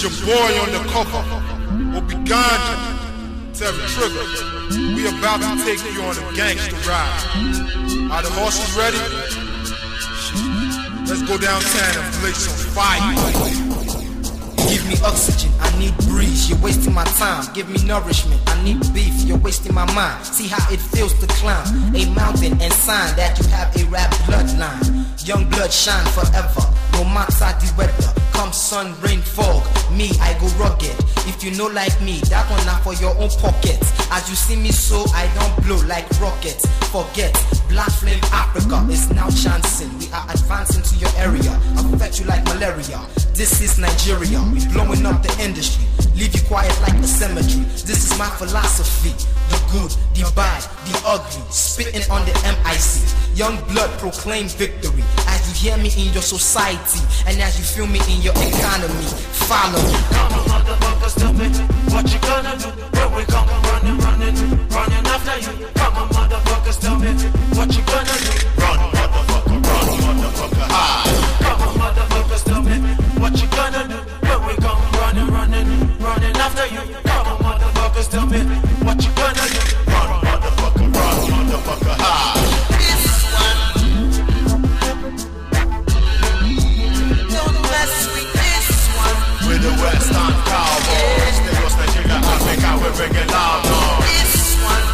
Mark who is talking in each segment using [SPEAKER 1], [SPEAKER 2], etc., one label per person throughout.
[SPEAKER 1] Your boy on the cover. Obiganja. Terry Trigger. We about to take you on a gangster ride. Are the horses ready? Let's go downtown and play some fire.
[SPEAKER 2] Give me oxygen, I need breeze. You're wasting my time. Give me nourishment, I need beef. You're wasting my mind. See how it feels to climb a mountain and sign that you have a rap bloodline. Young blood shine forever, no matter the weather. Come sun, rain, fog, me I go rugged. If you know like me, that one not for your own pocket. As you see me so, I don't blow like rockets. Forget, black flame Africa is now chancing. We are advancing to your area, affect you like malaria. This is Nigeria, we blowing up the industry. Leave you quiet like a cemetery. My philosophy. The good, the bad, the ugly. Spitting on the MIC. Young blood proclaim victory. As you hear me in your society, and as you feel me in your economy. Follow me.
[SPEAKER 3] Come on, motherfuckers, tell me what you gonna do. Where we come running, running, running after you. Come on, motherfuckers, tell me what you gonna
[SPEAKER 4] With the West End Cowboys, Lagos, Nigeria, Africa, we bring it loud noise. With this one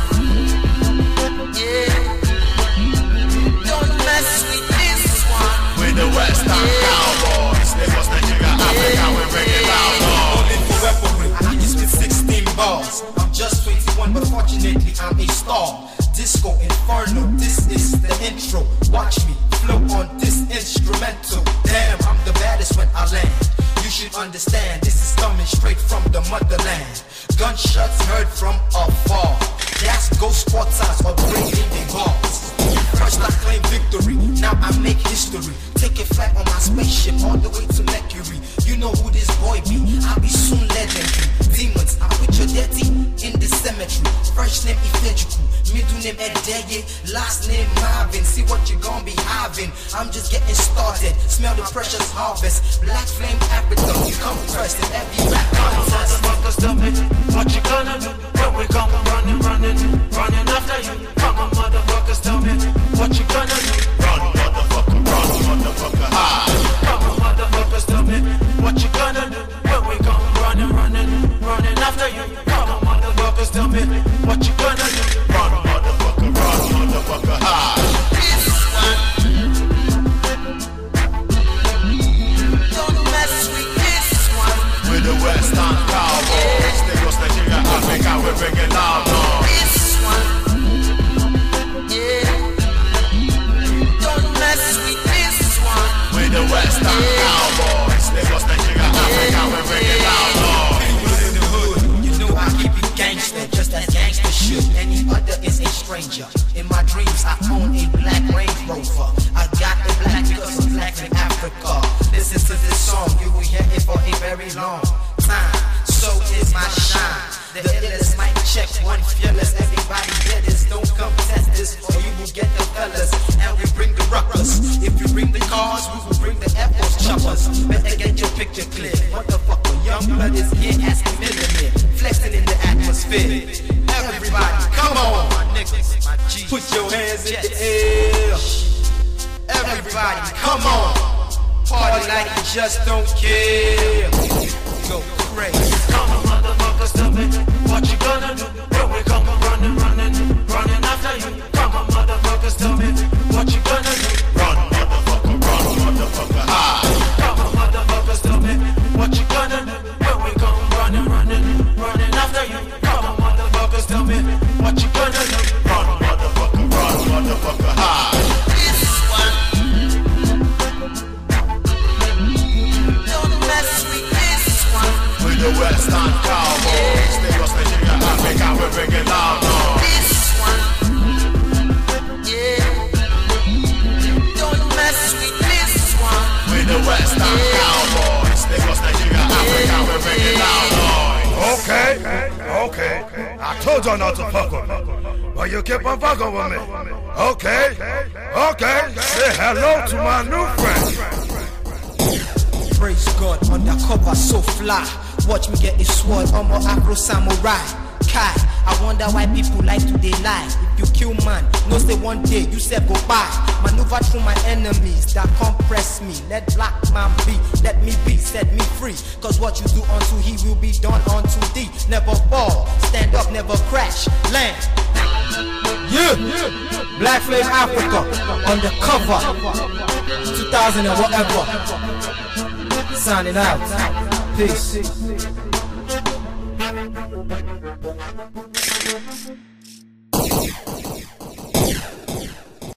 [SPEAKER 4] With the West End Cowboys, Lagos, Nigeria, Africa, we bring it loud noise.
[SPEAKER 2] Only for weaponry, I can spit 16 bars. I'm just 21, but fortunately I'm a star. Disco Inferno, this is the intro. Watch me flow on this instrumental. Damn, I'm the baddest when I land. You should understand, this is coming straight from the motherland. Gunshots heard from afar. That's ghost quarters or breaking the bars. First I claim victory, now I make history. Take a flight on my spaceship all the way to you gon' be having. I'm just getting started. Smell the precious harvest. Black flame Africa, you come first in every rap
[SPEAKER 3] Come on,
[SPEAKER 2] contest.
[SPEAKER 3] motherfuckers, tell me what you gonna do. Where we come running, running, running after you. Come on, motherfuckers, tell me what you gonna do.
[SPEAKER 4] Run, motherfucker, run, motherfucker, hide.
[SPEAKER 3] Come on, motherfuckers, tell me what you gonna do. Where we come running, running, running after you. Come on, motherfuckers, tell me what you gonna do.
[SPEAKER 4] Run, motherfucker, run, motherfucker, hide. Bring it loud noise. With this one. We the West End Cowboys, Lagos, Nigeria, Africa, we bring it loud noise.
[SPEAKER 2] People in the hood, you know I keep it gangster, just as gangster should. Any other is a stranger. In my dreams, I own a black Range Rover. I got the black because I'm black in Africa. Listen to this song, you will hear it for a very long The illest mic check, one fearless. Everybody get this, don't come test this, or you will get the fellas. And we bring the ruckus. If you bring the cars, we will bring the Air Force choppers. Better get your picture clear. Motherfucker, young blood is here as a millionaire. Flexing in the atmosphere. Everybody, come on, my niggas, my G. Put your hands in the air. Everybody, come on. Party like you just don't care. Go crazy.
[SPEAKER 3] Come on,
[SPEAKER 5] Okay, okay. I told y'all not to fuck with me. But you keep on fucking with me. Okay, okay. Say hello to my new friend.
[SPEAKER 2] Praise God, undercover, so fly. Watch me get a sword, I'm a Afro samurai. Kai, I wonder why people like to lie. If you kill man, no say one day you said go by. Maneuver through my enemies that compress me. Let black man be, let me be, set me free. Cause what you do unto he will be done unto thee never crash. Land. Yeah. Black Flame Africa. Undercover. 2000 and whatever. Signing out. Peace.